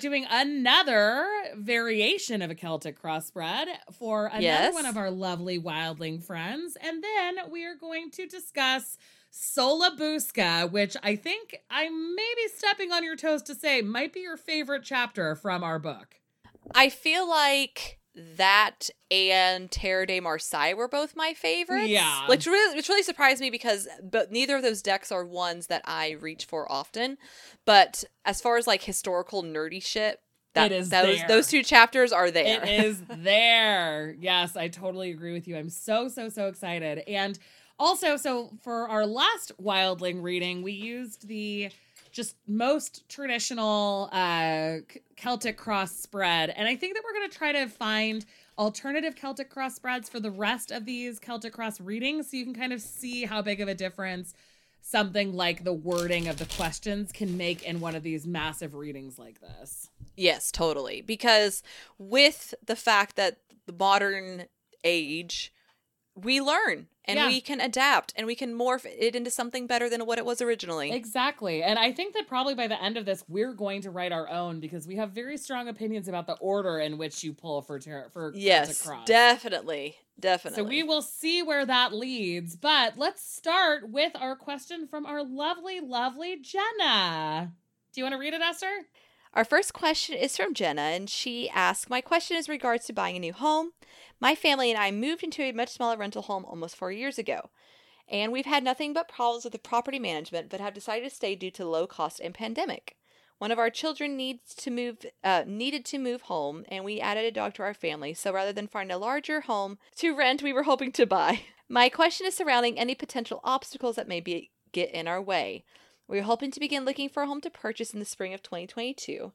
doing another variation of a Celtic cross spread for another Yes. one of our lovely wildling friends. And then we are going to discuss Sola Busca, which I think I may be stepping on your toes to say might be your favorite chapter from our book. I feel like that and Tarot de Marseille were both my favorites. Yeah. Which really, which really surprised me because but neither of those decks are ones that I reach for often. But as far as like historical nerdy shit, that, is those there. those two chapters are there. It is there. Yes, I totally agree with you. I'm so, so, so excited. And also, so for our last Wildling reading, we used the just most traditional uh Celtic cross spread. And I think that we're going to try to find alternative Celtic cross spreads for the rest of these Celtic cross readings so you can kind of see how big of a difference something like the wording of the questions can make in one of these massive readings like this. Yes, totally. Because with the fact that the modern age, we learn and Yeah. we can adapt and we can morph it into something better than what it was originally. Exactly. And I think that probably by the end of this, we're going to write our own because we have very strong opinions about the order in which you pull for ter- for yes, Celtic cross. definitely. Definitely. So we will see where that leads. But let's start with our question from our lovely, lovely Jenna. Do you want to read it, Esther? Our first question is from Jenna, and she asks My question is regards to buying a new home. My family and I moved into a much smaller rental home almost four years ago, and we've had nothing but problems with the property management, but have decided to stay due to low cost and pandemic. One of our children needs to move, uh, needed to move home, and we added a dog to our family. So rather than find a larger home to rent, we were hoping to buy. My question is surrounding any potential obstacles that may be get in our way. We are hoping to begin looking for a home to purchase in the spring of 2022.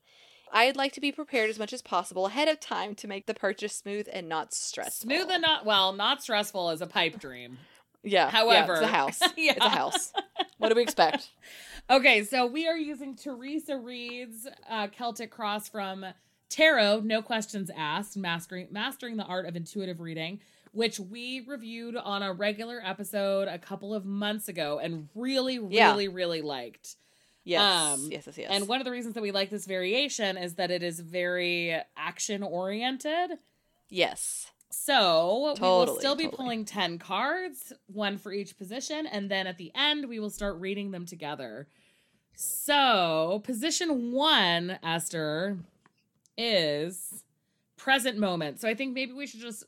I'd like to be prepared as much as possible ahead of time to make the purchase smooth and not stressful. Smooth and not, well, not stressful is a pipe dream. yeah. However- yeah, it's a house. Yeah. It's a house. What do we expect? Okay, so we are using Theresa Reed's uh, Celtic Cross from Tarot, No Questions Asked, Mastering, Mastering the Art of Intuitive Reading, which we reviewed on a regular episode a couple of months ago and really, Yeah. really, really liked. Yes. Um, yes, yes, yes. And one of the reasons that we like this variation is that it is very action oriented. yes. So we will still be totally. pulling 10 cards, one for each position, and then at the end we will start reading them together. So, position one, Esther, is present moment. So I think maybe we should just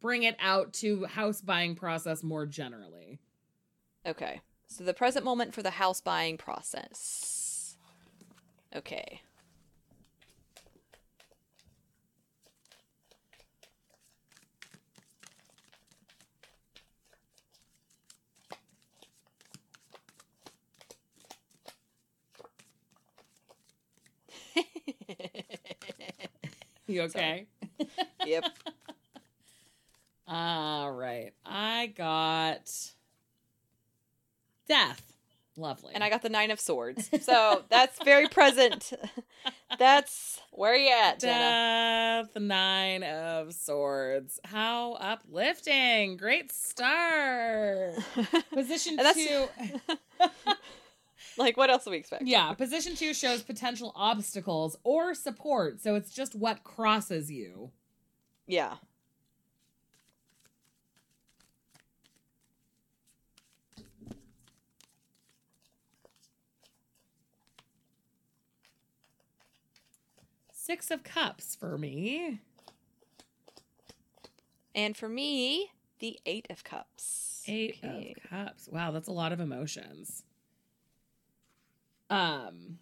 bring it out to house buying process more generally. Okay. So the present moment for the house buying process. Okay. You okay? yep. All right. I got death. Lovely. And I got the nine of swords. So that's very present. That's where you at, Jenna. Death, nine of swords. How uplifting. Great start. Position two. like what else do we expect? Yeah, position two shows potential obstacles or support. So it's just what crosses you. Yeah. Six of cups for me. And for me, the eight of cups. Eight Okay. of cups. Wow, that's a lot of emotions. Um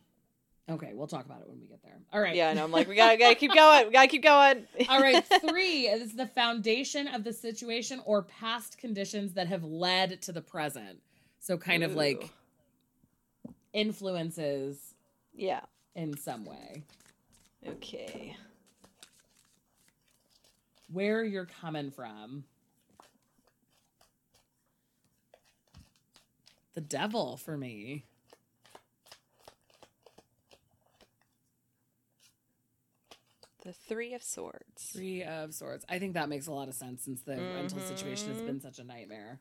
okay, we'll talk about it when we get there. All right. Yeah, know. I'm like, we gotta, gotta keep going. We gotta keep going. All right, three is the foundation of the situation or past conditions that have led to the present. So kind of like influences Yeah. in some way. Okay. Where you're coming from. The devil for me. The three of swords. Three of swords. I think that makes a lot of sense since the rental situation has been such a nightmare.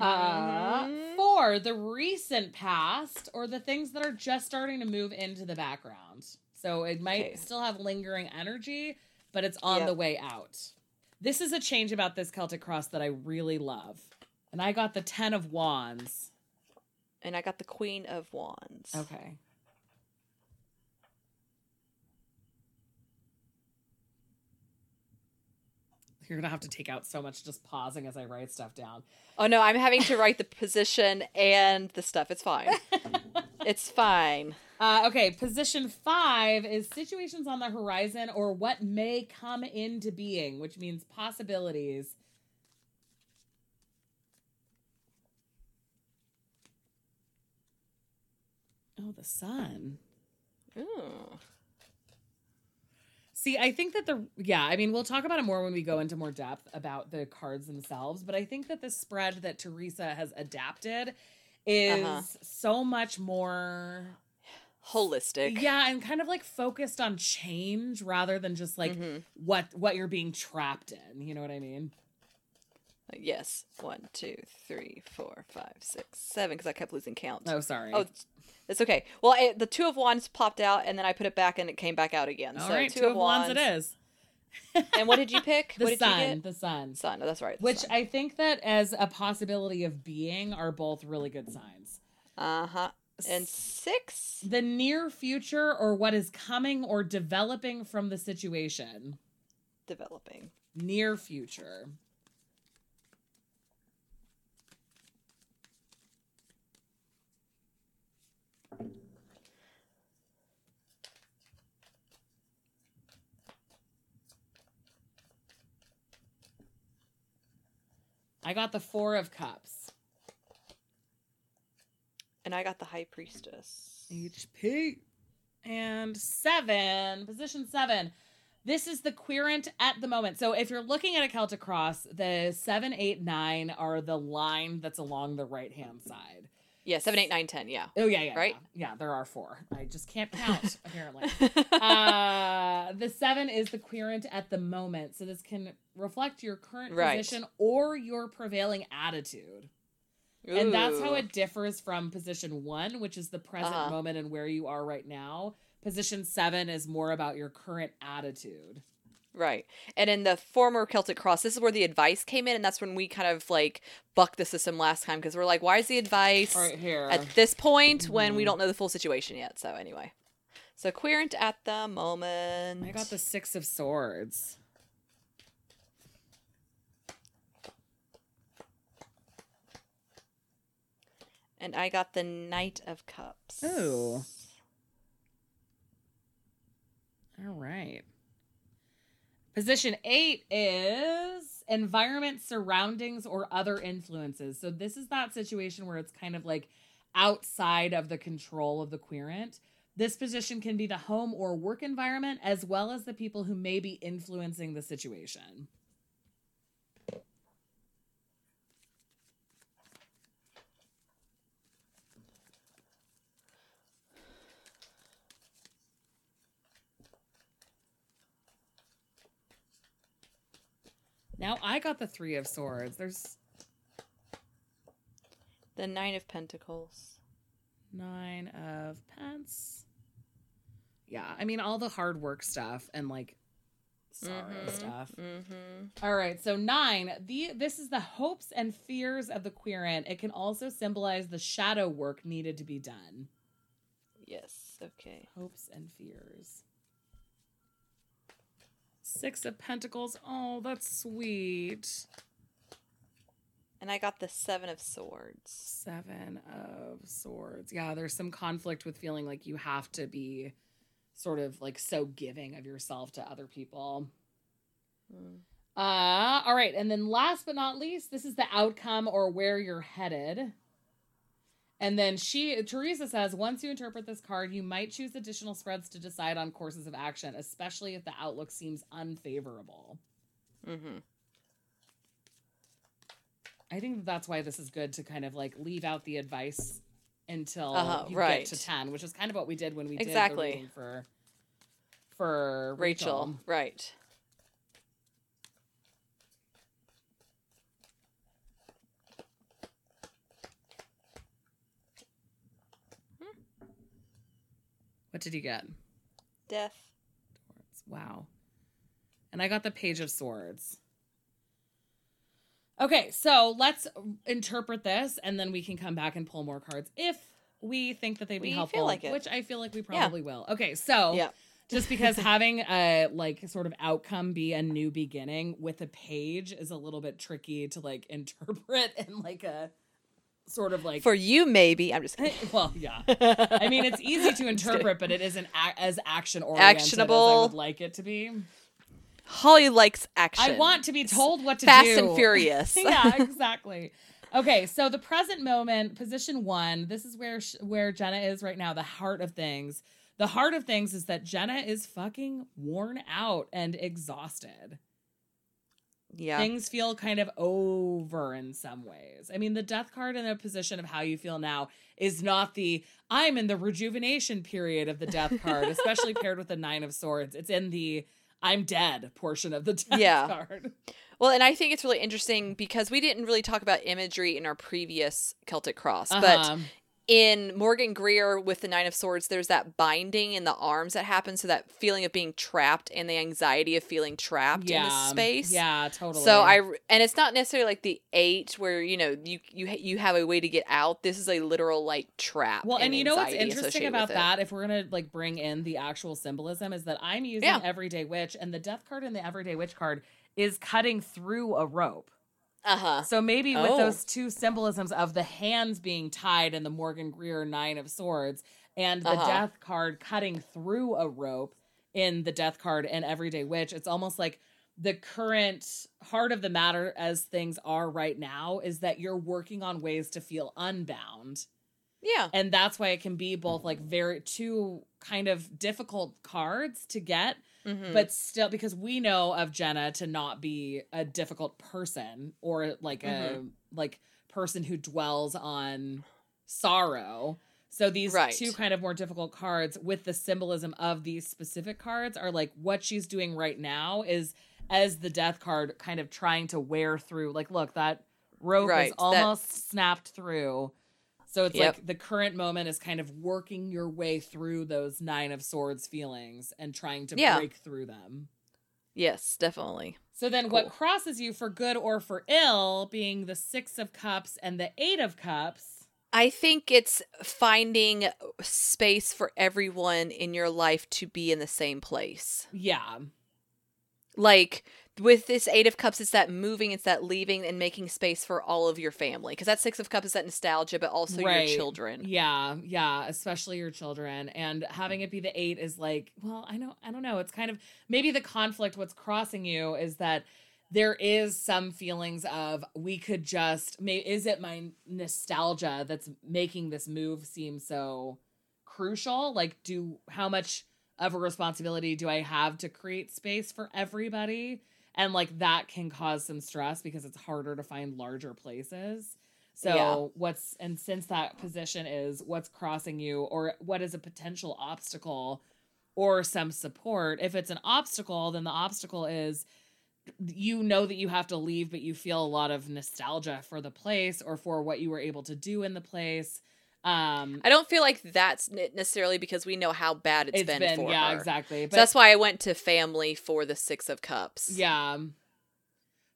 Uh, Mhm. four or the recent past, or the things that are just starting to move into the background. So it might Okay. still have lingering energy, but it's on Yep. the way out. This is a change about this Celtic cross that I really love. And I got the 10 of wands. And I got the Queen of Wands. Okay. You're going to have to take out so much just pausing as I write stuff down. Oh no, I'm having to write the position and the stuff. It's fine. it's fine. Uh, okay, position five is situations on the horizon or what may come into being, which means possibilities. Oh, the sun. Ooh. See, I think that the yeah, I mean, we'll talk about it more when we go into more depth about the cards themselves, but I think that the spread that Theresa has adapted is Uh-huh. so much more Holistic. yeah, and kind of like focused on change rather than just like Mhm. what what you're being trapped in. You know what I mean? Yes. One, two, three, four, five, six, seven. Because I kept losing count. Oh, sorry. Oh, it's- okay. Well, it, the two of wands popped out, and then I put it back, and it came back out again. All so right, two, two of wands it is. And what did you pick? The what did sun, the sun. Sun. Oh, that's right. Which I think that as a possibility of being are both really good signs. Uh huh. And six. the near future or what is coming or developing from the situation. Developing. Near future. I got the Four of Cups. And I got the High Priestess. HP. And seven, position seven. This is the querent at the moment. So if you're looking at a Celtic cross, the seven, eight, nine are the line that's along the right hand side. Yeah, seven, eight, nine, ten. Yeah. Oh yeah, yeah, Right? Yeah. yeah, there are four. I just can't count apparently. uh, the seven is the querent at the moment, so this can reflect your current Right. position or your prevailing attitude. And that's how it differs from position one, which is the present Uh-huh. moment and where you are right now. Position seven is more about your current attitude. Right. And in the former Celtic Cross, this is where the advice came in, and that's when we kind of like bucked the system last time because we're like, why is the advice Right here. at this point when we Mhm. don't know the full situation yet? So anyway. So querent at the moment. I got the six of swords. And I got the Knight of Cups. Ooh. All right. Position eight is environment, surroundings, or other influences. So this is that situation where it's kind of like outside of the control of the querent. This position can be the home or work environment, as well as the people who may be influencing the situation. Now I got the three of swords. There's The Nine of Pentacles. Nine of Pence. Yeah, I mean all the hard work stuff and like sorrow Mhm, stuff. Mm-hmm. All right, so nine. The this is the hopes and fears of the querent. It can also symbolize the shadow work needed to be done. Yes. Okay. Hopes and fears. Six of Pentacles. Oh, that's sweet. And I got the Seven of Swords. Seven of Swords. Yeah, there's some conflict with feeling like you have to be sort of like so giving of yourself to other people. Mm. Uh, all right. And then last but not least, this is the outcome or where you're headed. And then she, Theresa says, once you interpret this card, you might choose additional spreads to decide on courses of action, especially if the outlook seems unfavorable. Mm-hmm. I think that's why this is good to kind of like leave out the advice until Uh-huh, you right. get to 10, which is kind of what we did when we did Exactly. the reading for for Rachel. Rachel. Right. What did you get? Death. Wow. And I got the Page of Swords. Okay, so let's interpret this and then we can come back and pull more cards if we think that they'd be We feel helpful, like it. which I feel like we Yeah. probably will. Okay, so Yeah. just because having a like sort of outcome be a new beginning with a page is a little bit tricky to like interpret in like a sort of like For you, maybe. I'm just kidding. well, yeah. I mean, it's easy to interpret, but it isn't a- as action oriented as I Actionable. would like it to be. Holly likes action. I want to be told what to do. Fast and Furious. yeah, exactly. Okay, so the present moment, position one. This is where sh- where Jenna is right now. The heart of things. The heart of things is that Jenna is fucking worn out and exhausted. Yeah. Things feel kind of over in some ways. I mean, the death card in a position of how you feel now is not the I'm in the rejuvenation period of the death card, especially paired with the nine of swords. It's in the I'm dead portion of the death Yeah. card. Well, and I think it's really interesting because we didn't really talk about imagery in our previous Celtic Cross, but Uh-huh. In Morgan Greer with the Nine of Swords, there's that binding in the arms that happens, so that feeling of being trapped and the anxiety of feeling trapped in the space. Yeah, totally. So I and it's not necessarily like the eight where you know you you you have a way to get out. This is a literal like trap. Well, and, you know what's interesting about that, if we're gonna like bring in the actual symbolism, is that I'm using Yeah. Everyday Witch, and the Death card and the Everyday Witch card is cutting through a rope. Uh huh. So maybe with Oh. those two symbolisms of the hands being tied and the Morgan Greer Nine of Swords, and the Uh-huh. Death card cutting through a rope in the Death card and Everyday Witch, it's almost like the current heart of the matter as things are right now is that you're working on ways to feel unbound Yeah. and that's why it can be both like very two kind of difficult cards to get Mhm. but still because we know of jenna to not be a difficult person or like a like person who dwells on sorrow so these Right. two kind of more difficult cards with the symbolism of these specific cards are like what she's doing right now is as the death card kind of trying to wear through like look that rope Right, is that- almost snapped through so it's Yep. like the current moment is kind of working your way through those nine of swords feelings and trying to Yeah. break through them. yes, definitely. So then what crosses you for good or for ill being the 6 of cups and the 8 of cups. I think it's finding space for everyone in your life to be in the same place. Yeah. Like with this Eight of Cups, it's that moving, it's that leaving and making space for all of your family. Because that Six of Cups is that nostalgia, but also Right. your children. Yeah, yeah, especially your children and having it be the 8 is like, well, I know I don't know, it's kind of maybe the conflict what's crossing you is that there is some feelings of we could just may is it my nostalgia that's making this move seem so crucial like do how much of a responsibility do i have to create space for everybody and like that can cause some stress because it's harder to find larger places so Yeah. what's and since that position is what's crossing you or what is a potential obstacle or some support if it's an obstacle then the obstacle is you know that you have to leave but you feel a lot of nostalgia for the place or for what you were able to do in the place um I don't feel like that's necessarily because we know how bad it's it's been, been, for yeah her. exactly So that's why I went to family for the Six of Cups. yeah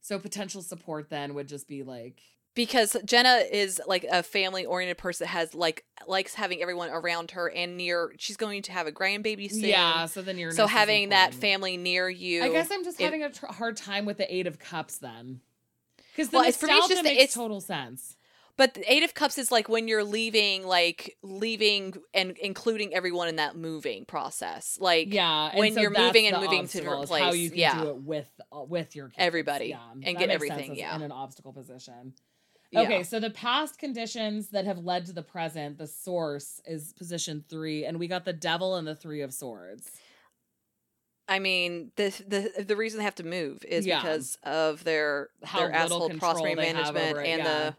so potential support then would just be like because Jenna is like a family oriented person that has like likes having everyone around her and near. She's going to have a grandbaby soon. yeah so then you're So having that family near you. i guess i'm just it- having a tr- hard time with the eight of cups then because the Well, it's- for me, it's just makes it's- total sense But the Eight of Cups is like when you're leaving, like leaving and including everyone in that moving process. Like yeah when so you're moving and moving to different is how you can yeah. do it with uh, with your kids. Everybody, yeah, and get everything, yeah. in an obstacle position yeah. Okay, so the past conditions that have led to the present, the source is position three, and we got the devil and the three of swords. I mean, the the the reason they have to move is Yeah. because of their How their asshole prospering management it, and yeah. the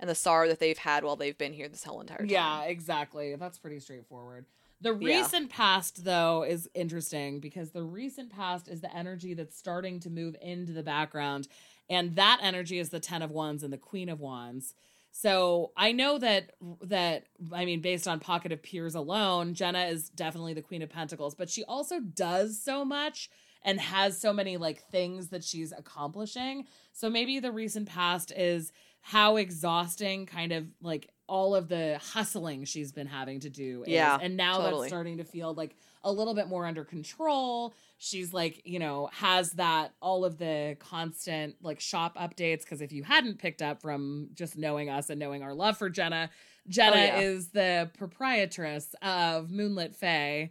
and the sorrow that they've had while they've been here this whole entire time. Yeah, exactly. That's pretty straightforward. The Yeah. recent past, though, is interesting because the recent past is the energy that's starting to move into the background. And that energy is the Ten of Wands and the Queen of Wands. So I know that that I mean, based on Pocket of Peers alone, Jenna is definitely the Queen of Pentacles, but she also does so much and has so many like things that she's accomplishing. So maybe the recent past is how exhausting kind of like all of the hustling she's been having to do is. Yeah, and now totally. that's starting to feel like a little bit more under control she's like you know has that all of the constant like shop updates because if you hadn't picked up from just knowing us and knowing our love for jenna jenna Oh, yeah. is the proprietress of moonlit fae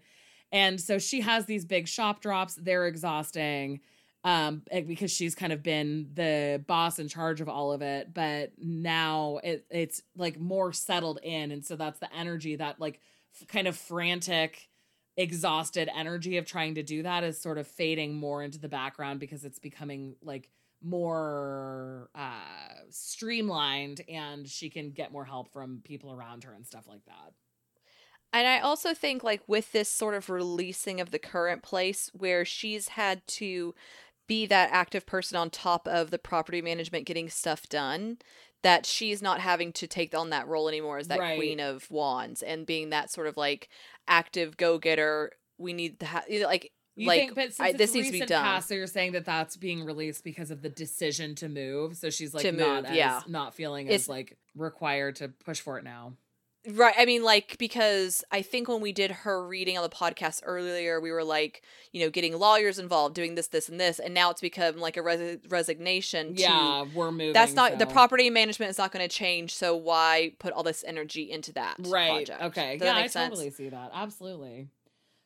and so she has these big shop drops they're exhausting um eh, because she's kind of been the boss in charge of all of it but now it it's like more settled in and so that's the energy that like f- kind of frantic exhausted energy of trying to do that is sort of fading more into the background because it's becoming like more uh streamlined and she can get more help from people around her and stuff like that. And I also think, like, with this sort of releasing of the current place where she's had to be that active person on top of the property management getting stuff done, that she's not having to take on that role anymore as that Right. queen of wands and being that sort of like active go getter. We need to have, like, You like, think, I- this needs to be done. past, so you're saying that that's being released because of the decision to move. So she's like To not move, as, yeah. not feeling It's- as like required to push for it now. Right. I mean, like, because I think when we did her reading on the podcast earlier, we were like, you know, getting lawyers involved, doing this, this, and this. And now it's become like a res- resignation to. Yeah, we're moving. That's not the property management is not going to change. So why put all this energy into that? Right. project? Okay. Does yeah, I sense? totally see that. Absolutely.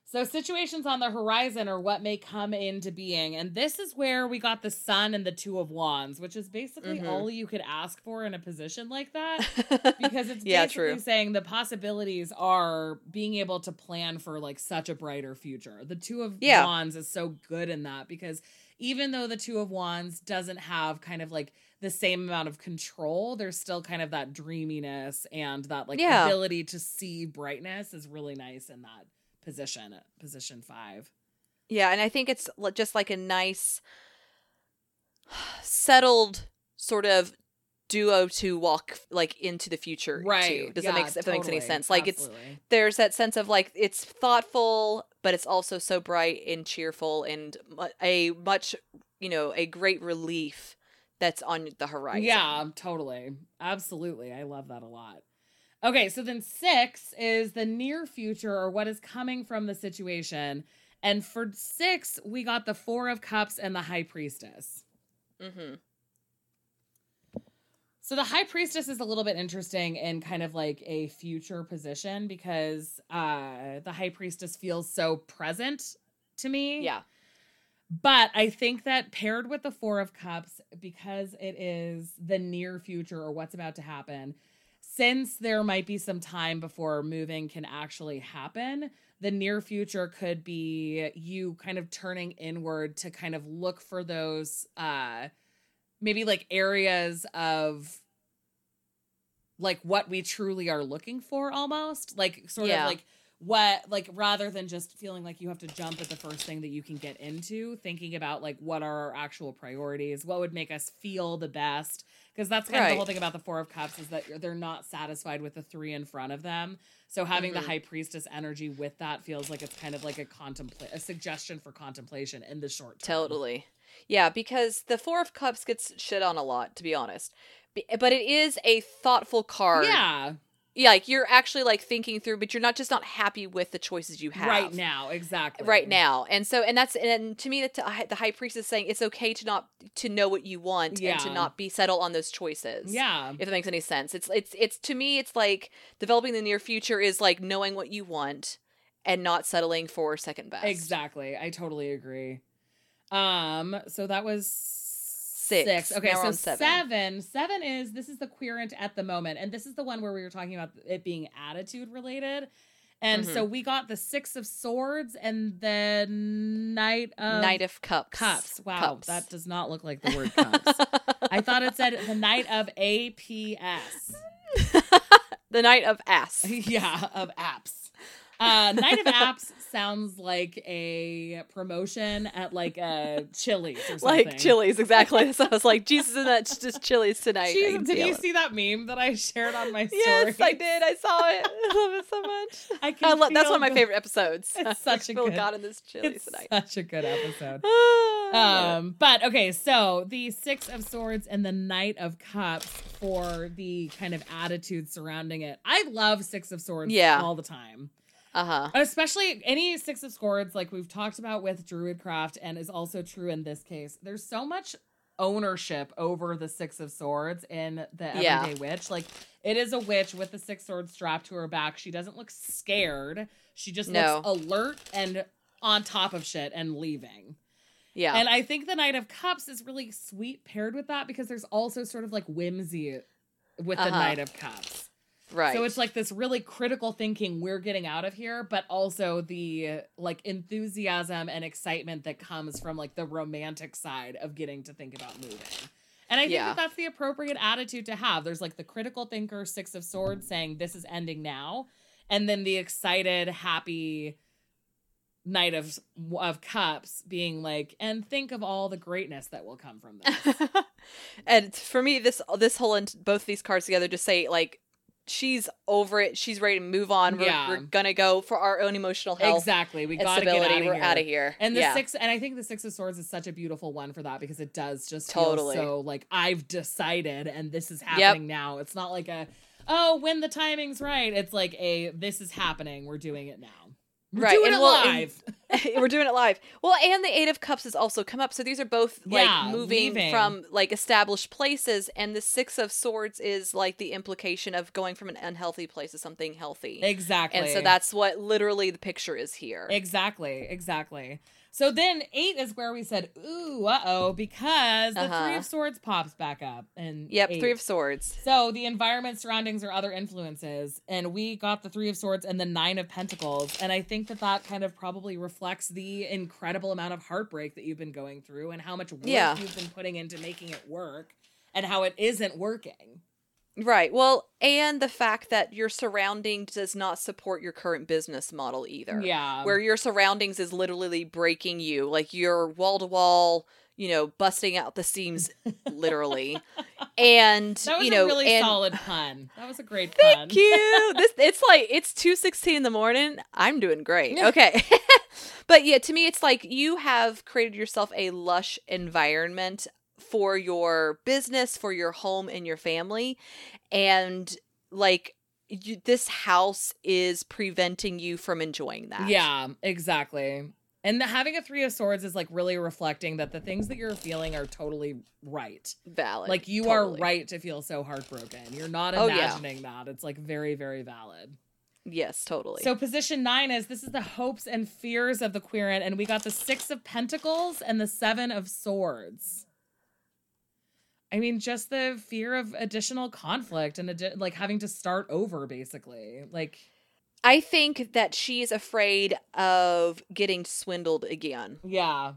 So situations on the horizon are what may come into being, and this is where we got the Sun and the Two of Wands, which is basically Mhm. all you could ask for in a position like that. because it's yeah, basically true. saying the possibilities are being able to plan for like such a brighter future. The two of Yeah. wands is so good in that because even though the two of wands doesn't have kind of like the same amount of control, there's still kind of that dreaminess and that like Yeah. ability to see brightness is really nice in that position, position 5. Yeah, and I think it's just like a nice, settled sort of duo to walk like into the future. Right. Too. Does yeah, that make if that makes any sense? Like it's there's that sense of like it's thoughtful, but it's also so bright and cheerful and a much you know a great relief that's on the horizon. Yeah, totally. Absolutely. I love that a lot. Okay, so then six is the near future or what is coming from the situation. And for six, we got the Four of Cups and the High Priestess. Mm-hmm. So the High Priestess is a little bit interesting in kind of like a future position because uh the High Priestess feels so present to me. Yeah. But I think that paired with the Four of Cups, because it is the near future or what's about to happen, since there might be some time before moving can actually happen, the near future could be you kind of turning inward to kind of look for those uh maybe like areas of like what we truly are looking for almost like sort Yeah. of like what like rather than just feeling like you have to jump at the first thing that you can get into thinking about like what are our actual priorities what would make us feel the best because that's kind of the whole thing about the four of cups is that they're not satisfied with the three in front of them so having Mhm. the high priestess energy with that feels like it's kind of like a contemplate a suggestion for contemplation in the short term Totally. Yeah, because the Four of Cups gets shit on a lot, to be honest. But it is a thoughtful card. yeah Yeah, like you're actually like thinking through, but you're not just not happy with the choices you have right now exactly Right now, and so and that's and to me, the, the high priest is saying it's okay to not to know what you want and to not be settled on those choices. yeah if that makes any sense. It's it's it's to me, it's like developing the near future is like knowing what you want and not settling for second best. Exactly. I totally agree. Um, so that was Six. Okay, Now so seven. seven. Seven is this is the querent at the moment, and this is the one where we were talking about it being attitude related. And Mm-hmm. so we got the six of swords and the knight of Knight of Cups. cups. Wow, Cups. that does not look like the word cups. I thought it said the knight of APS. the Knight of Ass. yeah, of apps. Uh, Night of Apps sounds like a promotion at like a Chili's or something. like Chili's, exactly. so I was like, Jesus, and that's just Chili's tonight. Can did you it. see that meme that I shared on my story? Yes, I did. I saw it. I love it so much. I can I lo- that's one of my favorite episodes. It's such a good- God in this Chili's tonight. such a good episode. um, Um, but okay, so the Six of Swords and the Knight of Cups for the kind of attitude surrounding it. I love Six of Swords Yeah. all the time. Uh huh. Especially any Six of Swords, like we've talked about with Druidcraft, and is also true in this case. There's so much ownership over the Six of Swords in the Yeah. Everyday Witch. Like it is a witch with the six swords strapped to her back. She doesn't look scared. She just No. looks alert and on top of shit and leaving. Yeah. And I think the Knight of Cups is really sweet paired with that because there's also sort of like whimsy with the Uh-huh. Knight of Cups. Right. So it's like this really critical thinking we're getting out of here, but also the like enthusiasm and excitement that comes from like the romantic side of getting to think about moving. And I think Yeah. that that's the appropriate attitude to have. There's like the critical thinker, Six of Swords, saying this is ending now, and then the excited, happy Knight of of Cups being like, and think of all the greatness that will come from this. and for me, this this whole and both these cards together just say like she's over it. She's ready to move on. We're, Yeah. we're gonna go for our own emotional health exactly. We got to get out of we're here. out of here. And the yeah. six, and I think the six of swords is such a beautiful one for that because it does just Totally. feel so like I've decided and this is happening now. It's not like a oh when the timing's right. It's like a this is happening. We're doing it now. We're Right, doing and it well, and- live. we're doing it live. Well, and the Eight of Cups has also come up. So these are both like moving leaving. from like established places, and the Six of Swords is like the implication of going from an unhealthy place to something healthy. exactly. And so that's what literally the picture is here. Exactly, exactly. So then eight is where we said, ooh, uh oh, because the three Uh-huh. of swords pops back up. And Yep, eight. Three of Swords. So the environment, surroundings, or other influences, and we got the Three of Swords and the Nine of Pentacles, and I think that that kind of probably reflects the incredible amount of heartbreak that you've been going through, and how much work Yeah. you've been putting into making it work, and how it isn't working. Right. Well, and the fact that your surrounding does not support your current business model either. Yeah, Where your surroundings is literally breaking you. Like you're wall to wall, you know, busting out the seams literally. And that was you know, a really and solid pun. That was a great pun. Thank you. This it's like it's two sixteen in the morning. I'm doing great. Okay. but yeah, to me it's like you have created yourself a lush environment for your business, for your home and your family. And like you, this house is preventing you from enjoying that. Yeah, exactly. And the, having a Three of Swords is like really reflecting that the things that you're feeling are totally right. Valid. Like you Totally. are right to feel so heartbroken. You're not Oh, yeah. imagining that. It's like very, very valid. Yes, totally. So position nine is this is the hopes and fears of the querent, and we got the six of pentacles and the seven of swords. I mean, just the fear of additional conflict and addi- like having to start over, basically. Like, I think that she's afraid of getting swindled again. yeah,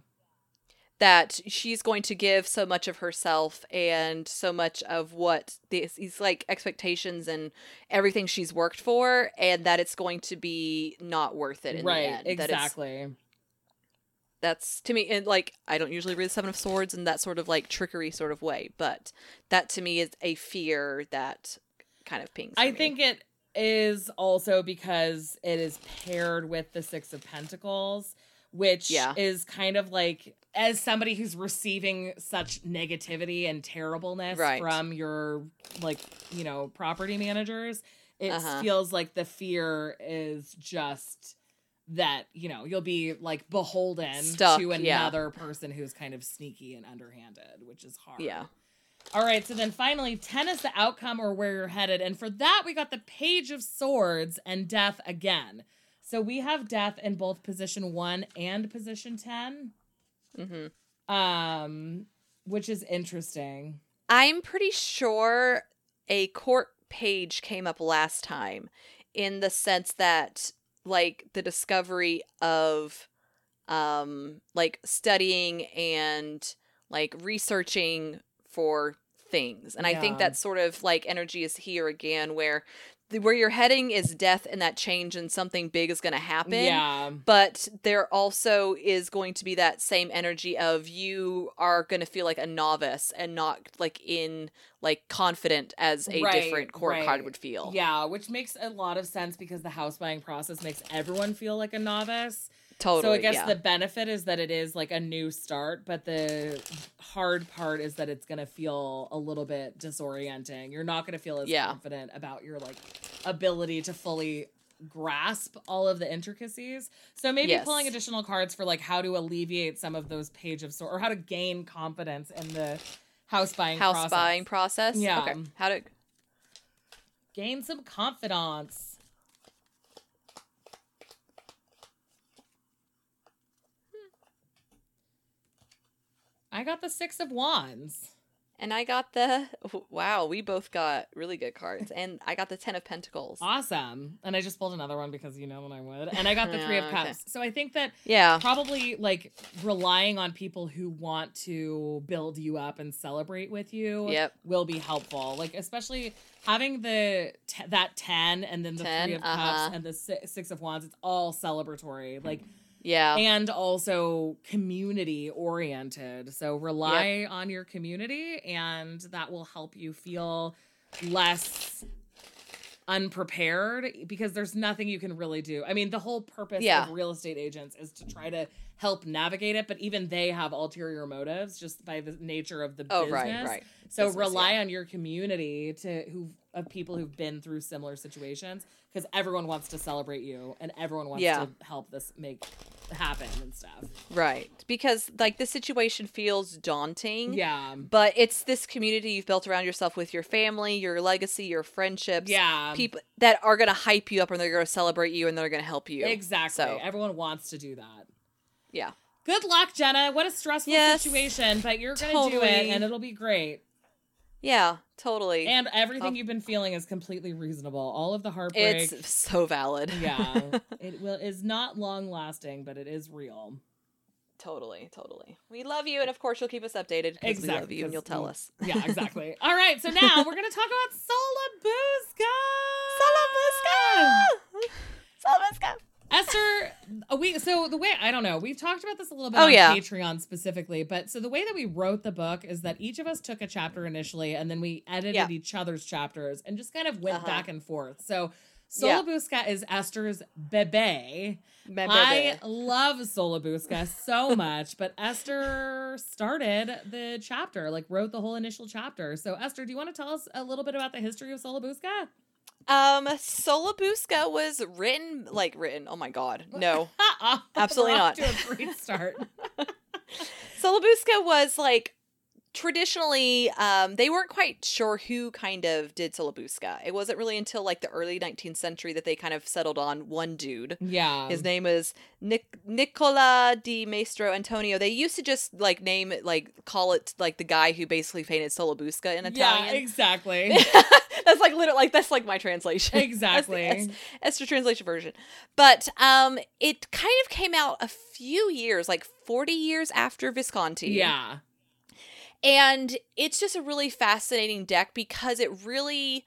that she's going to give so much of herself and so much of what these, these like expectations and everything she's worked for and that it's going to be not worth it in right, the end That it's- exactly. That's to me and like i don't usually read the seven of swords in that sort of like trickery sort of way but that to me is a fear that kind of pings I me. think it is also because it is paired with the Six of Pentacles, which Yeah. is kind of like as somebody who's receiving such negativity and terribleness Right. from your like, you know, property managers, it Uh-huh. feels like the fear is just that, you know, you'll be like beholden Stuck, to yeah. another person who's kind of sneaky and underhanded, which is hard. yeah All right, so then finally, 10 is the outcome or where you're headed. And for that, we got the Page of Swords and Death again. So we have Death in both position 1 and position 10, hmm um, which is interesting. I'm pretty sure a court page came up last time in the sense that like the discovery of um like studying and like researching for things. And I think that sort of like energy is here again where where you're heading is death and that change and something big is going to happen. Yeah. But there also is going to be that same energy of you are going to feel like a novice and not like in like confident as a Right, different court card would feel. Yeah, which makes a lot of sense because the house buying process makes everyone feel like a novice. Totally. so I guess yeah. the benefit is that it is like a new start, but the hard part is that it's going to feel a little bit disorienting. You're not going to feel as Yeah. confident about your like ability to fully grasp all of the intricacies. So maybe Yes. pulling additional cards for like how to alleviate some of those page of sort or how to gain confidence in the house buying house process. buying process. Yeah. Okay. How to Gain some confidence. I got the six of wands. and I got the wow, we both got really good cards. And I got the 10 of pentacles. Awesome. And I just pulled another one because you know when I would. And I got the three of Yeah, okay. cups. So I think that Yeah. probably like relying on people who want to build you up and celebrate with you Yep. will be helpful. Like especially having the t- that 10 and then the 10, 3 of uh-huh. cups and the si- 6 of wands it's all celebratory. Like Yeah. and also community oriented. So rely on your community and that will help you feel less unprepared because there's nothing you can really do. I mean, the whole purpose Yeah. of real estate agents is to try to help navigate it, but even they have ulterior motives just by the nature of the oh, business. right, right. So Business, rely on your community to who of people who've been through similar situations because everyone wants to celebrate you and everyone wants Yeah. to help this make happen and stuff. Right. Because like the situation feels daunting. Yeah. But it's this community you've built around yourself with your family, your legacy, your friendships. Yeah. People that are going to hype you up and they're going to celebrate you and they're going to help you. Exactly. So- Everyone wants to do that. Yeah. Good luck, Jenna. What a stressful Yes, situation, but you're going to do it and it'll be great. Yeah, totally. And everything Um, you've been feeling is completely reasonable. All of the heartbreak. it's so valid. yeah. It will is not long lasting, but it is real. totally, totally. We love you and of course you'll keep us updated because we love you and you'll tell us. Yeah, exactly. All right, so now we're going to talk about Sola Busca. Salabuska! Sola Busca! Esther, uh, we so the way I don't know, we've talked about this a little bit Oh, on yeah. Patreon specifically, but so the way that we wrote the book is that each of us took a chapter initially, and then we edited Yeah. each other's chapters and just kind of went Uh-huh. back and forth. So Yeah. Sola Busca is Esther's bebe. Bebe. I love Sola Busca so much, but Esther started the chapter, like wrote the whole initial chapter. So Esther, do you want to tell us a little bit about the history of Sola Busca? Um, Sola Busca was written, like written. Oh my god, no. Absolutely not. To a great start. Sola Busca was like traditionally um they weren't quite sure who kind of did Sola Busca. It wasn't really until like the early 19th century that they kind of settled on one dude. yeah. His name is Nic- Nicola di Maestro Antonio. They used to just like name it like call it like the guy who basically painted Sola Busca in Italian. Yeah, exactly. that's like literally like that's like my translation. Exactly. That's the exactly. Es- Esther translation version. But um it kind of came out a few years, like 40 years after Visconti. yeah. And it's just a really fascinating deck because it really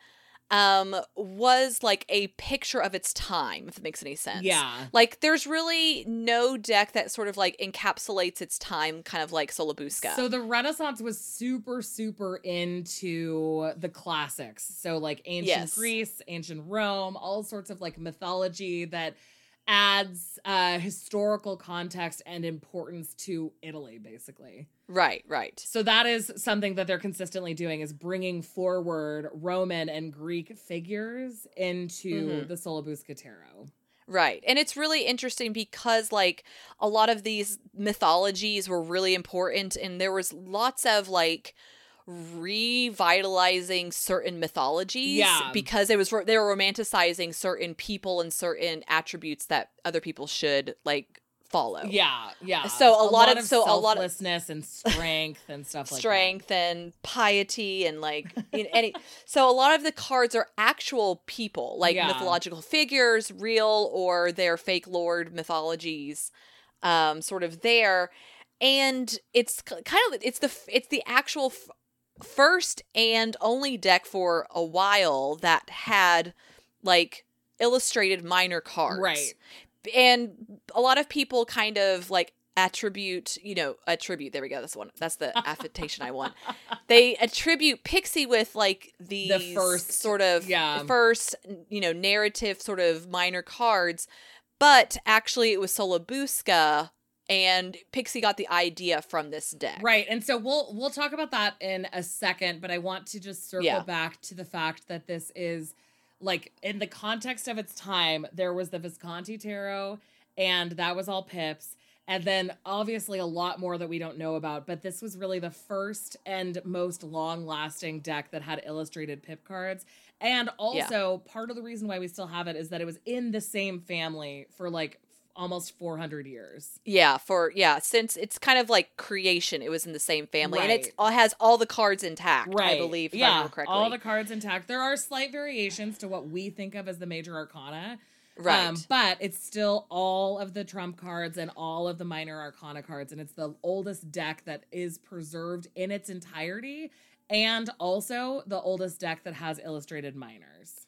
um was like a picture of its time, if it makes any sense. Yeah. Like there's really no deck that sort of like encapsulates its time kind of like Sola Busca. So the Renaissance was super, super into the classics. So like ancient Yes. Greece, ancient Rome, all sorts of like mythology that adds uh historical context and importance to Italy, basically. right, right. So that is something that they're consistently doing is bringing forward Roman and Greek figures into Mhm. the Sola Busca Tarot. Right. And it's really interesting because like a lot of these mythologies were really important and there was lots of like revitalizing certain mythologies Yeah. because it was they were romanticizing certain people and certain attributes that other people should like follow. Yeah, yeah. So a lot of- so a lot of- selflessness and strength and stuff like strength and piety and like in any so a lot of the cards are actual people like Yeah. mythological figures real or their fake lord mythologies um sort of there and it's kind of it's the it's the actual first and only deck for a while that had like illustrated minor cards. Right. And a lot of people kind of like attribute, you know, attribute. There we go. That's the one. That's the affectation I want. They attribute Pixie with like the first- sort of yeah. first, you know, narrative sort of minor cards, but actually it was Sola Busca and Pixie got the idea from this deck. Right. And so we'll we'll talk about that in a second, but I want to just circle Yeah. back to the fact that this is like in the context of its time, there was the Visconti Tarot and that was all pips. And then obviously a lot more that we don't know about, but this was really the first and most long lasting deck that had illustrated pip cards. And also part of the reason why we still have it is that it was in the same family for like almost 400 years. Yeah, for yeah, since it's kind of like creation, it was in the same family, and it's, it has all the cards intact. right. I believe, if I yeah, correctly. all the cards intact. There are slight variations to what we think of as the major arcana, right. um, but it's still all of the trump cards and all of the minor arcana cards, and it's the oldest deck that is preserved in its entirety, and also the oldest deck that has illustrated minors.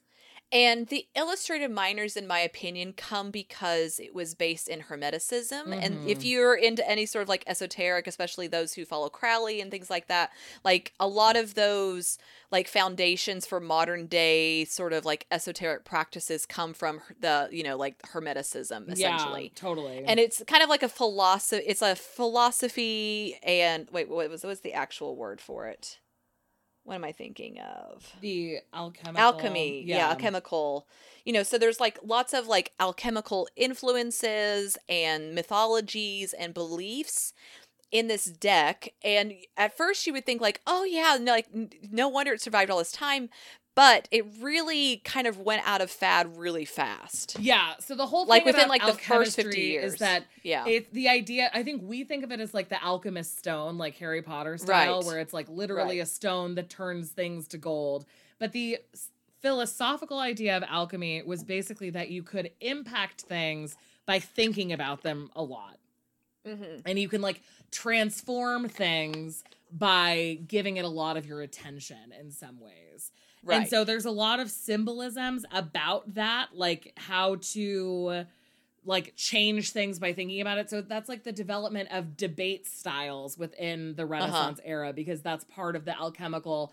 And the illustrated minors, in my opinion, come because it was based in Hermeticism. And if Mhm. you're into any sort of like esoteric, especially those who follow Crowley and things like that, like a lot of those like foundations for modern day sort of like esoteric practices come from the, you know, like Hermeticism, essentially. yeah, totally. And it's kind of like a philosophy. It's a philosophy and wait, what was what was the actual word for it? What am I thinking of? the alchemical alchemy yeah. alchemical you know so there's like lots of like alchemical influences and mythologies and beliefs in this deck and at first you would think like oh yeah no like n- no wonder it survived all this time but it really kind of went out of fad really fast Yeah, so the whole like thing within about like the first 50 years is that yeah It's the idea. I think we think of it as like the alchemist stone, like Harry Potter style, Right. where it's like literally Right. a stone that turns things to gold. But the philosophical idea of alchemy was basically that you could impact things by thinking about them a lot, mm-hmm. and you can like transform things by giving it a lot of your attention in some ways. right And so there's a lot of symbolisms about that, like how to like change things by thinking about it. So that's like the development of debate styles within the uh-huh. Renaissance era because that's part of the alchemical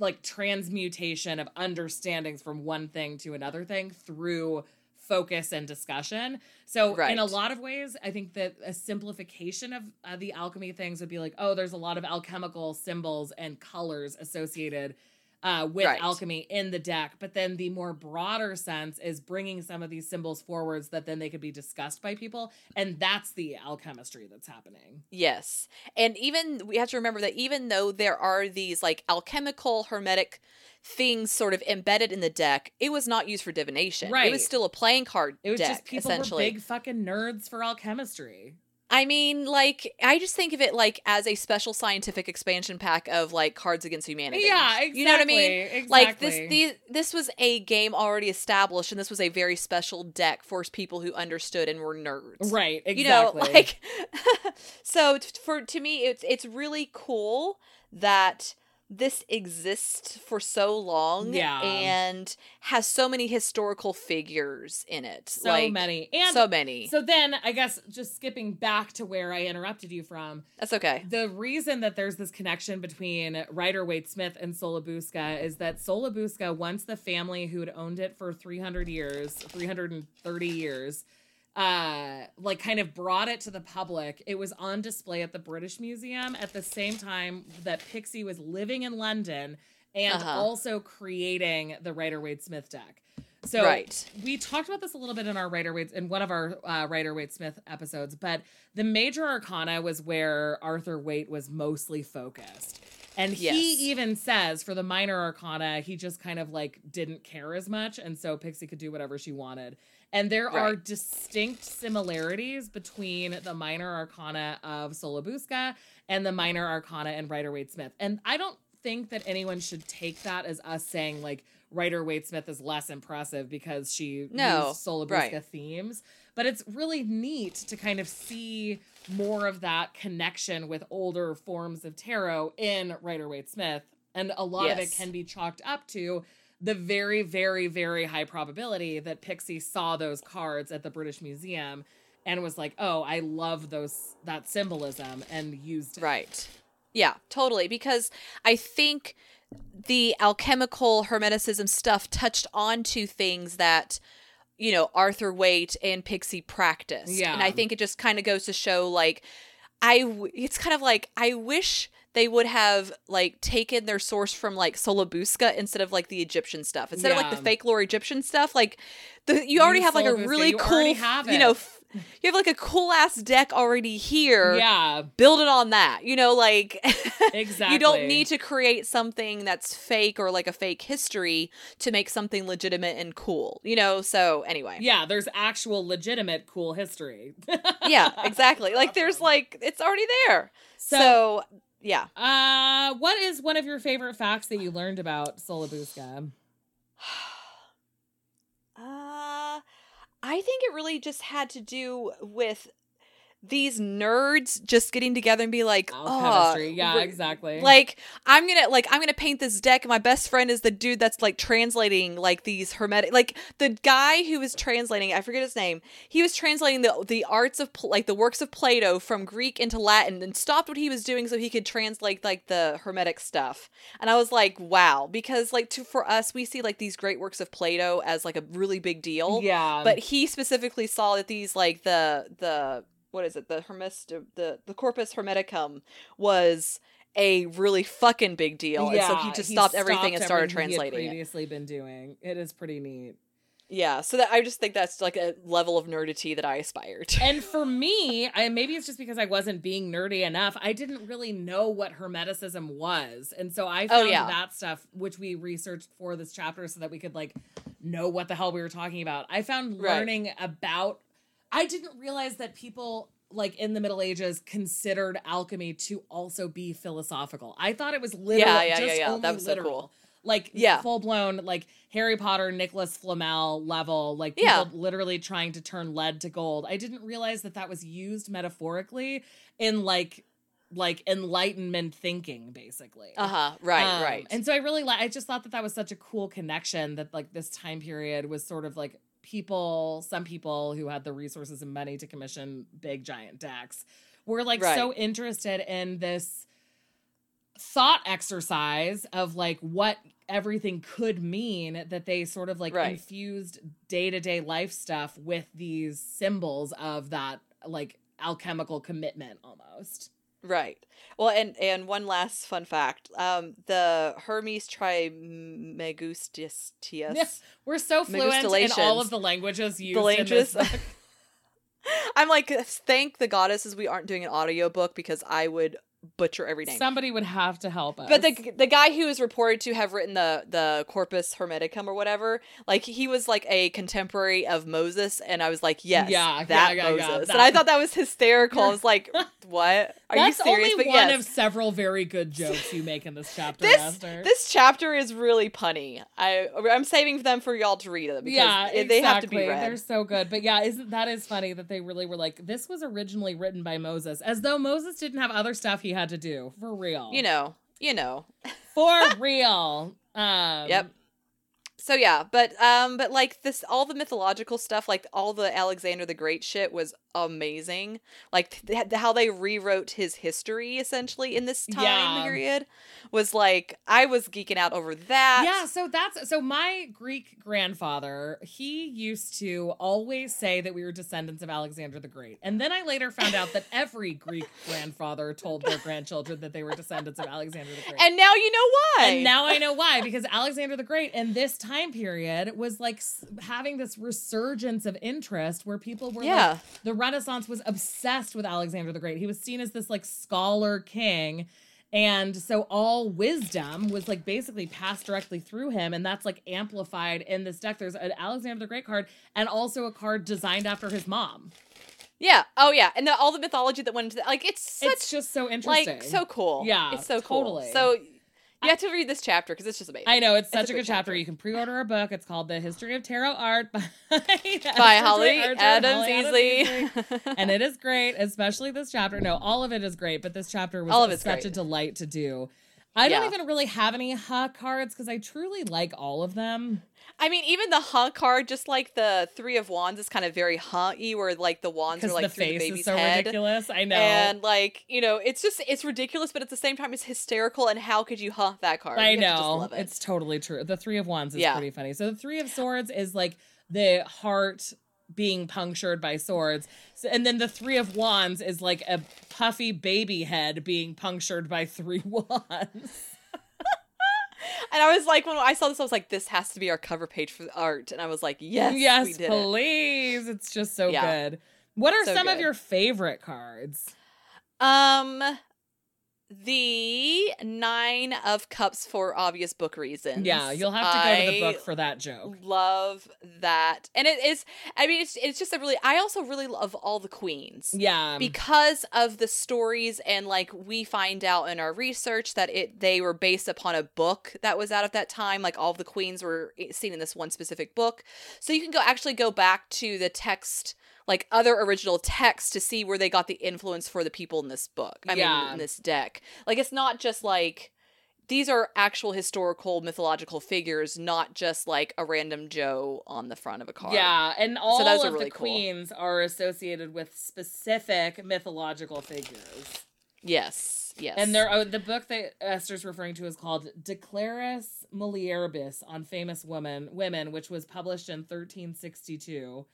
like transmutation of understandings from one thing to another thing through focus and discussion. So in a lot of ways, I think that a simplification of uh, the alchemy things would be like, oh, there's a lot of alchemical symbols and colors associated uh, with Right. alchemy in the deck. But then the more broader sense is bringing some of these symbols forwards that then they could be discussed by people, and that's the alchemistry that's happening. Yes. And even we have to remember that even though there are these like alchemical hermetic things sort of embedded in the deck, it was not used for divination. Right. It was still a playing card It was deck just people were big fucking nerds for alchemistry. I mean, like I just think of it like as a special scientific expansion pack of like Cards Against Humanity. Yeah, exactly. You know what I mean? Exactly. Like this the this was a game already established and this was a very special deck for people who understood and were nerds. right, exactly. you know like so t- for to me it's it's really cool that this exists for so long Yeah. and has so many historical figures in it so like, many. And so many so then I guess just skipping back to where I interrupted you from, that's okay the reason that there's this connection between Rider Waite Smith and Sola Busca is that Sola Busca, once the family who had owned it for 300 years, 330 years, uh like kind of brought it to the public it was on display at the british museum at the same time that pixie was living in london and Uh-huh. also creating the Rider Waite Smith deck so Right. we talked about this a little bit in our Rider Waite in one of our uh, Rider Waite Smith episodes, but the major arcana was where Arthur Waite was mostly focused. And Yes. he even says for the minor arcana, he just kind of like didn't care as much. And so Pixie could do whatever she wanted. And there are distinct similarities between the minor arcana of Sola Busca and the minor arcana in Rider Waite Smith. And I don't think that anyone should take that as us saying like Rider Waite Smith is less impressive because she No, used Sola Busca right. themes. But it's really neat to kind of see more of that connection with older forms of tarot in Rider Waite Smith. And a lot of it can be chalked up to the very, very, very high probability that Pixie saw those cards at the British Museum and was like, "Oh, I love those that symbolism," and used it. Right. Yeah, totally. Because I think the alchemical hermeticism stuff touched onto things that you know Arthur Waite and Pixie practiced. Yeah. and I think it just kind of goes to show like I. W- it's kind of like I wish they would have like taken their source from like Sola Busca instead of like the Egyptian stuff instead of like the fake lore Egyptian stuff. Like the you already Use have like a really You cool, you know. F- you have like a cool ass deck already here. Yeah, Build it on that. You know, like exactly. you don't need to create something that's fake or like a fake history to make something legitimate and cool. You know, so anyway. Yeah, there's actual legitimate cool history. Yeah, exactly. Like there's like it's already there. So- So, yeah. Uh, what is one of your favorite facts that you learned about Sola Busca? Uh I think it really just had to do with these nerds just getting together and be like, oh, Alchemistry. Yeah, exactly. like i'm gonna like i'm gonna paint this deck. And my best friend is the dude that's like translating like these hermetic like the guy who was translating i forget his name. He was translating the the arts of like the works of plato from greek into latin and stopped what he was doing so he could translate like the hermetic stuff. And i was like wow. Because like to for us we see like these great works of plato as like a really big deal. Yeah, but he specifically saw that these like the the what is it the hermes the the corpus hermeticum was a really fucking big deal and so he just stopped, everything and started everything he translating it previously been doing. It is pretty neat. yeah so that i just think that's like a level of nerdity that i aspire to And for me, I maybe it's just because I wasn't being nerdy enough. I didn't really know what hermeticism was. And so I Oh, found yeah. that stuff which we researched for this chapter so that we could like know what the hell we were talking about. I found Right. learning about I didn't realize that people like in the Middle Ages considered alchemy to also be philosophical. I thought it was literal Yeah, yeah, just yeah, yeah. That was so cool. Like Yeah. full blown like Harry Potter, Nicholas Flamel level, like people Yeah. literally trying to turn lead to gold. I didn't realize that that was used metaphorically in like like enlightenment thinking basically. uh-huh right Um, right And so I really li- I just thought that that was such a cool connection that like this time period was sort of like people, some people who had the resources and money to commission big giant decks were like Right. so interested in this thought exercise of like what everything could mean that they sort of like Right. infused day-to-day life stuff with these symbols of that like alchemical commitment almost. Right. Well, and and one last fun fact: um, the Hermes Trismegistus. Yeah, We're so fluent in all of the languages used The in languages. I'm like, thank the goddesses we aren't doing an audiobook because I would butcher every name. Somebody would have to help us. But the the guy who is reported to have written the the Corpus Hermeticum or whatever, like he was like a contemporary of Moses, and I was like, yes, Yeah, that yeah, yeah, yeah, Moses, that. and I thought that was hysterical. I was like, what? Are That's you serious? only but one yes, of several very good jokes you make in this chapter, this Esther. this chapter is really punny. I I'm saving them for y'all to read it because yeah, it- they have to be exactly. read. They're so good. But yeah, isn't that is funny that they really were like, this was originally written by Moses, as though Moses didn't have other stuff he had to do. For real. You know, you know. For real. Um Yep. So yeah, but um, but like this, all the mythological stuff, like all the Alexander the Great shit, was amazing. Like th- how they rewrote his history essentially in this time Yeah. period was like I was geeking out over that. Yeah, so that's so my Greek grandfather, he used to always say that we were descendants of Alexander the Great. And then I later found out that every Greek grandfather told their grandchildren that they were descendants of Alexander the Great. and now you know why. And now I know why because Alexander the Great in this time period was like having this resurgence of interest where people were Yeah. like the Renaissance was obsessed with Alexander the Great. He was seen as this like scholar king. And so all wisdom was like basically passed directly through him. And that's like amplified in this deck. There's an Alexander the Great card and also a card designed after his mom. yeah. Oh yeah, and the, all the mythology that went into that, like it's such it's just so interesting. like so cool. Yeah, it's so cool. totally. So you have to read this chapter because it's just amazing. I know it's It's a such a good good chapter. chapter. You can pre-order a book. It's called The History of Tarot Art by, By Holly Adams Easley. and it is great, especially this chapter. No, all of it is great, but this chapter was All of such great. a delight to do. I don't even really have any ha cards because I truly like all of them. I mean, even the huh card, just like the three of wands, is kind of very huh-y, where like the wands are like the through the baby's is so head. ridiculous. I know. And like you know, it's just it's ridiculous, but at the same time, it's hysterical. And how could you huh that card? I You to know. love it. It's totally true. The Three of Wands is Yeah. pretty funny. So the Three of Swords is like the heart being punctured by swords. So, and then the Three of Wands is like a puffy baby head being punctured by three wands. And I was like, when I saw this, I was like, this has to be our cover page for the art. And I was like, yes, yes, we did it. please. It's just so Yeah. good. What are So some of your favorite cards? Um, the nine of cups for obvious book reasons. Yeah, you'll have to go to the book for that joke. Love that, and it is. I mean, it's it's just a really. I also really love all the queens. Yeah. because of the stories and like we find out in our research that it they were based upon a book that was out at that time like all of the queens were eh, seen in this one specific book so you can go actually go back to the text like other original texts to see where they got the influence for the people in this book i Yeah. mean in this deck like it's not just like these are actual historical mythological figures not just like a random joe on the front of a card Yeah, and all those of really the cool. queens are associated with specific mythological figures. yes yes And there, oh, the book that Esther's referring to is called De Claris Mulieribus on Famous Women, Women, which was published in 1362.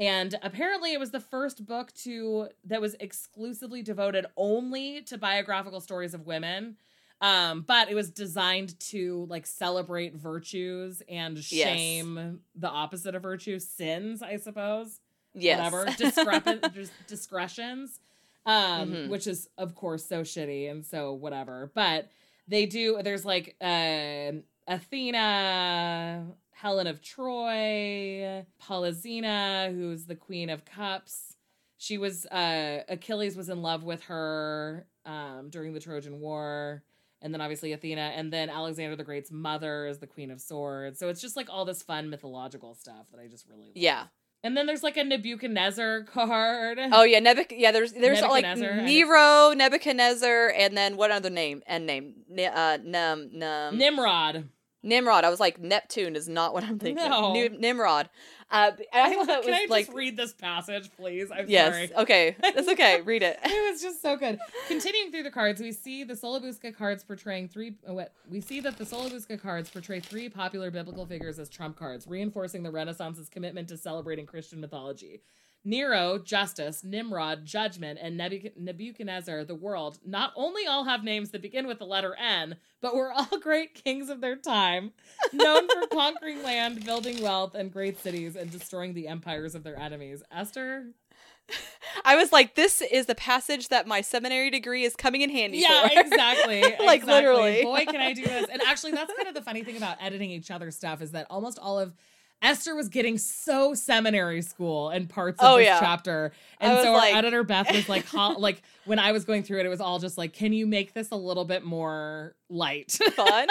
And apparently, it was the first book to that was exclusively devoted only to biographical stories of women. Um, but it was designed to like celebrate virtues and Yes. shame the opposite of virtue, sins, I suppose yes whatever discrepan- dis- discretions um Mhm. which is of course so shitty and so whatever but they do there's like um athena helen of troy polyxena who's the queen of cups she was uh achilles was in love with her um during the trojan war and then obviously athena and then alexander the great's mother is the queen of swords so it's just like all this fun mythological stuff that i just really love. yeah And then there's like a Nebuchadnezzar card. Oh yeah, Nebuch- yeah. There's there's like Nero, Nebuchadnezzar, and then what other name? End name? Ni- uh, num num Nimrod. Nimrod. I was like Neptune is not what I'm thinking. No. Ni- Nimrod. Uh, I that Can was I like just read this passage, please? I'm yes. sorry. Okay, that's okay. Read it. It was just so good. Continuing through the cards, we see the Sola Busca cards portraying three. oh, what we see that the Sola Busca cards portray three popular biblical figures as trump cards, reinforcing the Renaissance's commitment to celebrating Christian mythology. Nero, justice, Nimrod, judgment, and Nebuchadnezzar, the world, not only all have names that begin with the letter N, but were all great kings of their time, known for conquering land, building wealth, and great cities, and destroying the empires of their enemies. Esther? I was like, this is the passage that my seminary degree is coming in handy Yeah, for. exactly. Like, exactly. literally. Boy, can I do this. And actually, that's kind of the funny thing about editing each other's stuff is that almost all of Esther was getting so seminary school in parts of Oh, this yeah. chapter. And so like- our editor Beth was like, ho- like when I was going through it, it was all just like, can you make this a little bit more light Fun.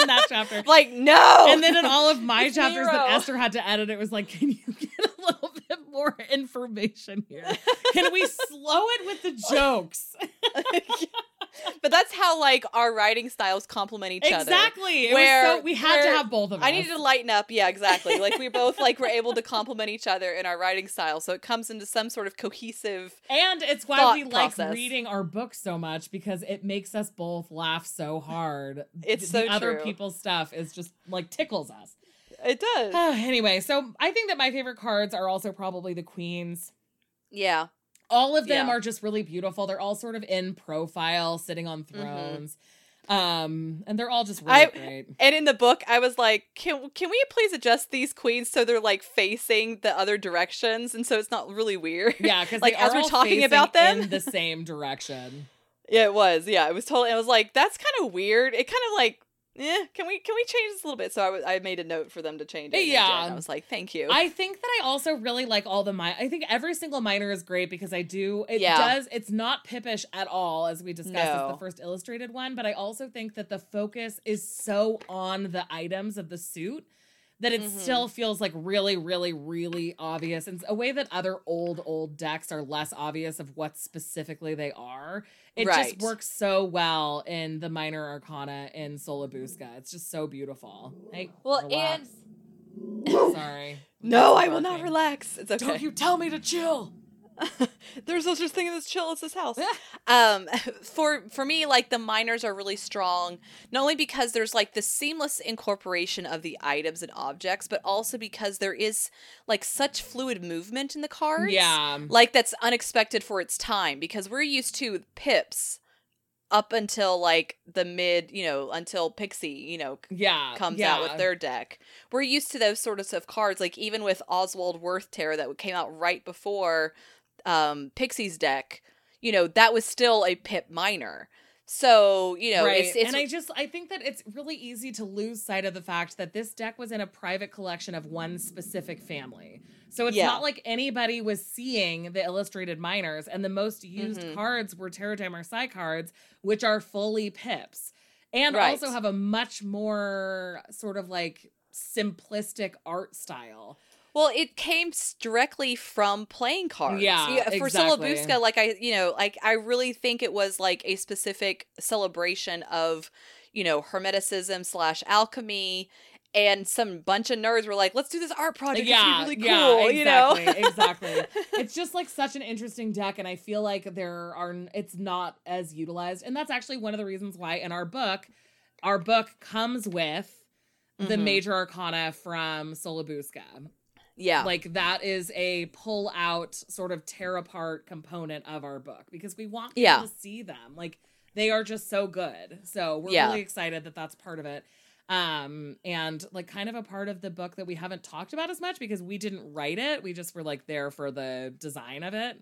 in that chapter? like no. And then in all of my It's chapters that Esther had to edit, it was like, can you get a little bit more information here? Can we slow it with the jokes? but that's how like our writing styles complement each other. Exactly. Where- so we had to have both of us. I needed to lighten up. Yeah, exactly. Like we both like were able to complement each other in our writing style, so it comes into some sort of cohesive. and it's why we like reading our books so much because it makes us both laugh so hard. It's the so other true. people's stuff is just like tickles us. It does. anyway, so I think that my favorite cards are also probably the queens. yeah. All of them Yeah. are just really beautiful. They're all sort of in profile, sitting on thrones. Um, and they're all just really Mm-hmm. I- great. And in the book, I was like, "Can can we please adjust these queens so they're like facing the other directions, and so it's not really weird?" Yeah, because like, they as we're all talking about them? in the same direction. Yeah, it was. Yeah, it was totally. I was like, "That's kind of weird." It kind of like, eh, can we can we change this a little bit? So I I made a note for them to change it. and they did, Yeah. and I was like, "Thank you." I think that I also really like all the mi- I think every single minor is great because I do it Yeah. does it's not pippish at all as we discussed as the first illustrated one, but I also think that the focus is so on the items of the suit that it Mhm. still feels like really, really, really obvious. And a way that other old, old decks are less obvious of what specifically they are. It Right. just works so well in the minor arcana in Sola Busca. It's just so beautiful. Hey, Well, relax. sorry. No, I will not relax. It's okay. Don't you tell me to chill. There's no such thing as chill as this house. um, for for me, like the minors are really strong, not only because there's like the seamless incorporation of the items and objects, but also because there is like such fluid movement in the cards. Yeah. like that's unexpected for its time because we're used to pips up until like the mid, you know, until Pixie, you know, Yeah. comes yeah. out with their deck. We're used to those sorts of cards, like even with Oswald Wirth Tarot that came out right before um, Pixie's deck. You know, that was still a Pip minor. So you know, right. it's, it's and I just I think that it's really easy to lose sight of the fact that this deck was in a private collection of one specific family. So it's Yeah. not like anybody was seeing the illustrated minors, and the most used Mhm. cards were de Marseille cards, which are fully pips, and Right. also have a much more sort of like simplistic art style. Well, it came directly from playing cards. Yeah, for exactly. Sola Busca, like I, you know, like I really think it was like a specific celebration of, you know, hermeticism slash alchemy, and some bunch of nerds were like, "Let's do this art project. yeah, it's really cool." yeah, you know, exactly, exactly. It's just like such an interesting deck, and I feel like there are it's not as utilized, and that's actually one of the reasons why in our book, our book comes with the Mhm. major arcana from Sola Busca. Yeah, Like that is a pull out sort of tear apart component of our book because we want people Yeah. to see them. Like they are just so good. So we're Yeah. really excited that that's part of it. Um and like kind of a part of the book that we haven't talked about as much because we didn't write it. We just were like there for the design of it.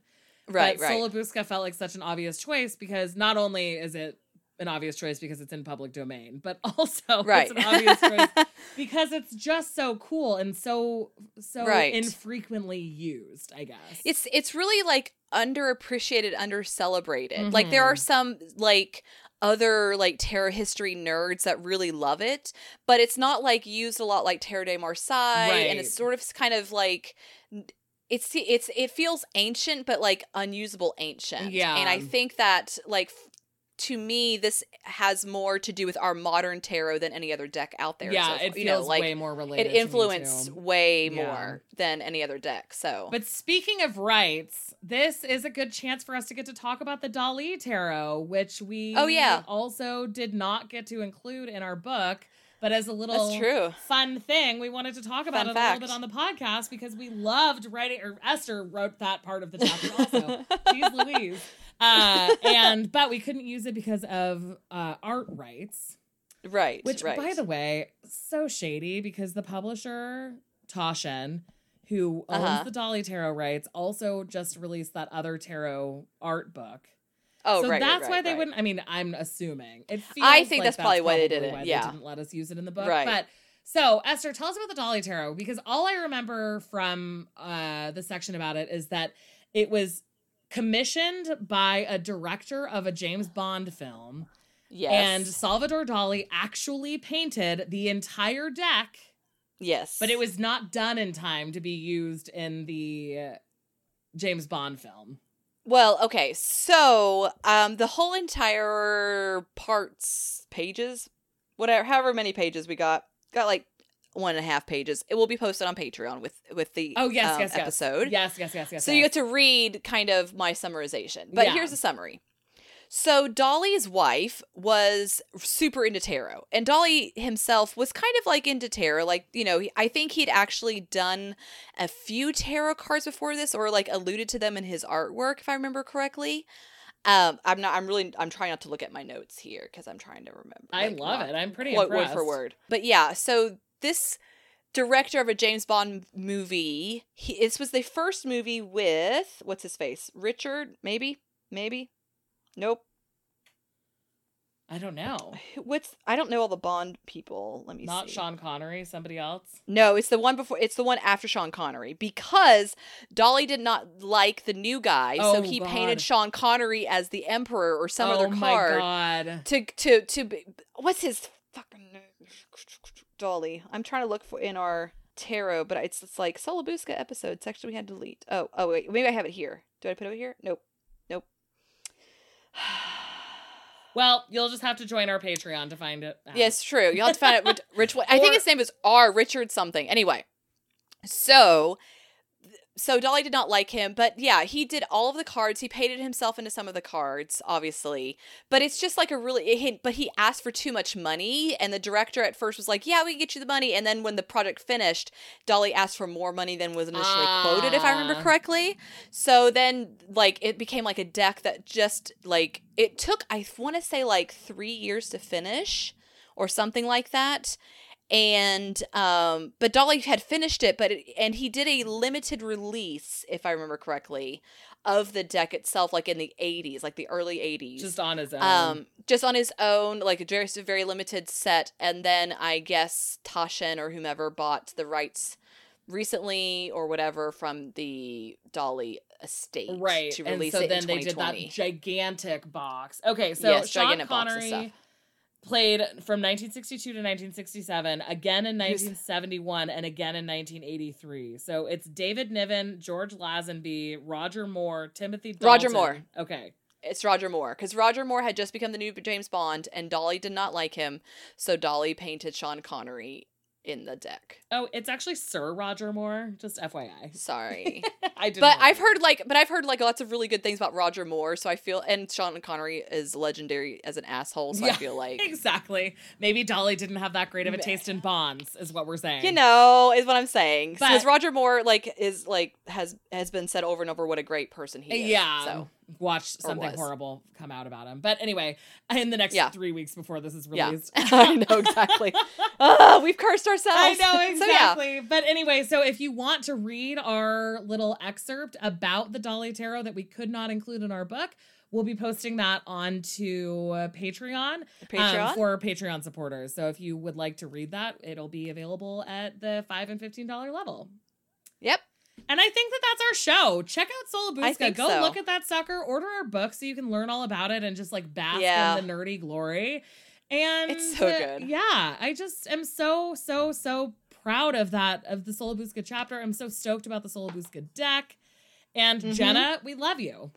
right, but right. Sola Busca felt like such an obvious choice because not only is it an obvious choice because it's in public domain, but also right. it's an obvious choice because it's just so cool and so so Right. infrequently used i guess it's it's really like underappreciated, under celebrated. Like there are mm-hmm. some like other like tarot history nerds that really love it, but it's not like used a lot like Tarot de Marseille, and it's sort of kind of like it's it's it feels ancient, but like unusable ancient. Yeah. and I think that like. To me, this has more to do with our modern tarot than any other deck out there. yeah so it feels you know, like way more related it influenced way Yeah. more than any other deck. So, but speaking of rights this is a good chance for us to get to talk about the dali tarot which we Oh, yeah. also did not get to include in our book but as a little true. fun thing we wanted to talk about Fun it a fact. little bit on the podcast because we loved writing or esther wrote that part of the chapter also She's Louise. Uh, and but we couldn't use it because of uh, art rights, right. which, right. by the way, so shady because the publisher Taschen, who owns Uh-huh. the Dali Tarot rights, also just released that other tarot art book. oh, so right, that's right, why they right. wouldn't. I mean, I'm assuming it. Feels I think like that's probably why they didn't, why yeah. they didn't let us use it in the book, Right. but. So, Esther, tell us about the Dali Tarot because all I remember from uh, the section about it is that it was commissioned by a director of a James Bond film, Yes. and Salvador Dali actually painted the entire deck, yes. but it was not done in time to be used in the James Bond film. Well, okay. So, um the whole entire parts pages, whatever however many pages we got, got like one and a half pages. It will be posted on Patreon with with the Oh yes, um, yes, yes. episode. Yes, yes, yes, yes. So yes. you get to read kind of my summarization. But Yeah. here's the summary. So Dali's wife was super into tarot, and Dali himself was kind of like into tarot. Like you know, I think he'd actually done a few tarot cards before this, or like alluded to them in his artwork, if I remember correctly. Um, I'm not. I'm really. I'm trying not to look at my notes here because I'm trying to remember. I love not it. I'm pretty word impressed. for word. But yeah, so this director of a James Bond movie, he, this was the first movie with what's his face, Richard, maybe, maybe, nope. I don't know. What's I don't know all the Bond people. Let me see. Not see. Sean Connery, somebody else. No, it's the one before. It's the one after Sean Connery because Dali did not like the new guy, so Oh, he God. painted Sean Connery as the Emperor or some oh other my card god. to to to. be- What's his fucking name? Dali. I'm trying to look for in our tarot, but it's it's like Sola Busca episode section we had to delete. Oh, oh wait, maybe I have it here. Do I put it over here? Nope. Nope. Well, you'll just have to join our Patreon to find it. out. Yes, um, true. You'll have to find it. which, Rich. I think his name is R. Richard something. Anyway, so so Dali did not like him, but yeah, he did all of the cards. He painted himself into some of the cards, obviously. But it's just like a really. He, but he asked for too much money, and the director at first was like, "Yeah, we can get you the money." And then when the project finished, Dali asked for more money than was initially quoted, if I remember Ah. correctly. So then, like, it became like a deck that just like it took. I want to say like three years to finish, or something like that. And um, but Dali had finished it, but it, and he did a limited release, if I remember correctly, of the deck itself, like in the '80s, like the early '80s Just on his own. um just on his own like a very very limited set and then i guess taschen or whomever bought the rights recently or whatever from the dali estate right. to and release so it then in they did that 2020 gigantic box. Okay, so Yes, Sean gigantic box of Connery stuff. Played from 1962 to 1967, again in 1971, and again in 1983. So it's David Niven, George Lazenby, Roger Moore, Timothy Dalton. Roger Moore. Okay. it's roger moore because roger moore had just become the new james bond and dali did not like him so dali painted sean connery in the deck Oh, it's actually Sir Roger Moore. Just FYI. sorry I did. but I've heard like, but I've heard like lots of really good things about Roger Moore. So I feel, and Sean Connery is legendary as an asshole. So I feel like, exactly. Maybe Dali didn't have that great of a taste in Bonds, is what we're saying. you know, is what I'm saying. Because Roger Moore like is like has has been said over and over what a great person he is. Yeah. So Watch Or something horrible come out about him. But anyway, in the next Yeah. three weeks before this is yeah, released. I know exactly. Ah, we've cursed ourselves. I know so yeah, exactly. But anyway, so if you want to read our little excerpt about the Dali Tarot that we could not include in our book, we'll be posting that onto Patreon, um, Patreon. for Patreon supporters. So if you would like to read that, it'll be available at the five and fifteen dollar level. yep. And I think that that's our show. Check out Sola Busca. Go so. look at that sucker. Order our book so you can learn all about it and just like bask Yeah. in the nerdy glory. And It's so uh, good. yeah, I just am so so so proud of that of the Sola Busca chapter. I'm so stoked about the Sola Busca deck. And Mhm. Jenna, we love you.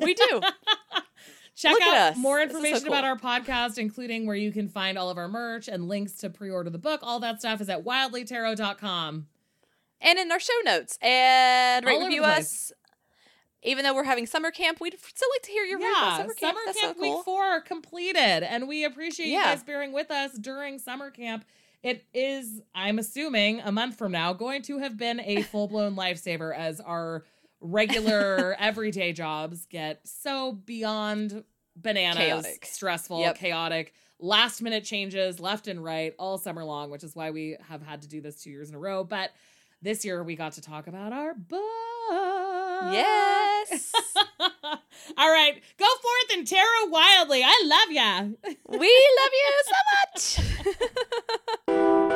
We do. Check Look out more is so information about our podcast, including where you can find all of our merch and links to pre-order the book. All that stuff is at wildlytarot.com. and in our show notes and rate review us. Even though we're having summer camp, we'd still like to hear your about yeah, summer camp. summer That's camp so cool. week four completed, and we appreciate Yeah. you guys bearing with us during summer camp. It is, I'm assuming, a month from now, going to have been a full blown lifesaver as our regular everyday jobs get so beyond bananas, Chaotic. stressful, Yep. chaotic, last minute changes left and right all summer long, which is why we have had to do this two years in a row. But this year we got to talk about our book. Yes. All right, go forth and tarot wildly. I love ya. we love you so much.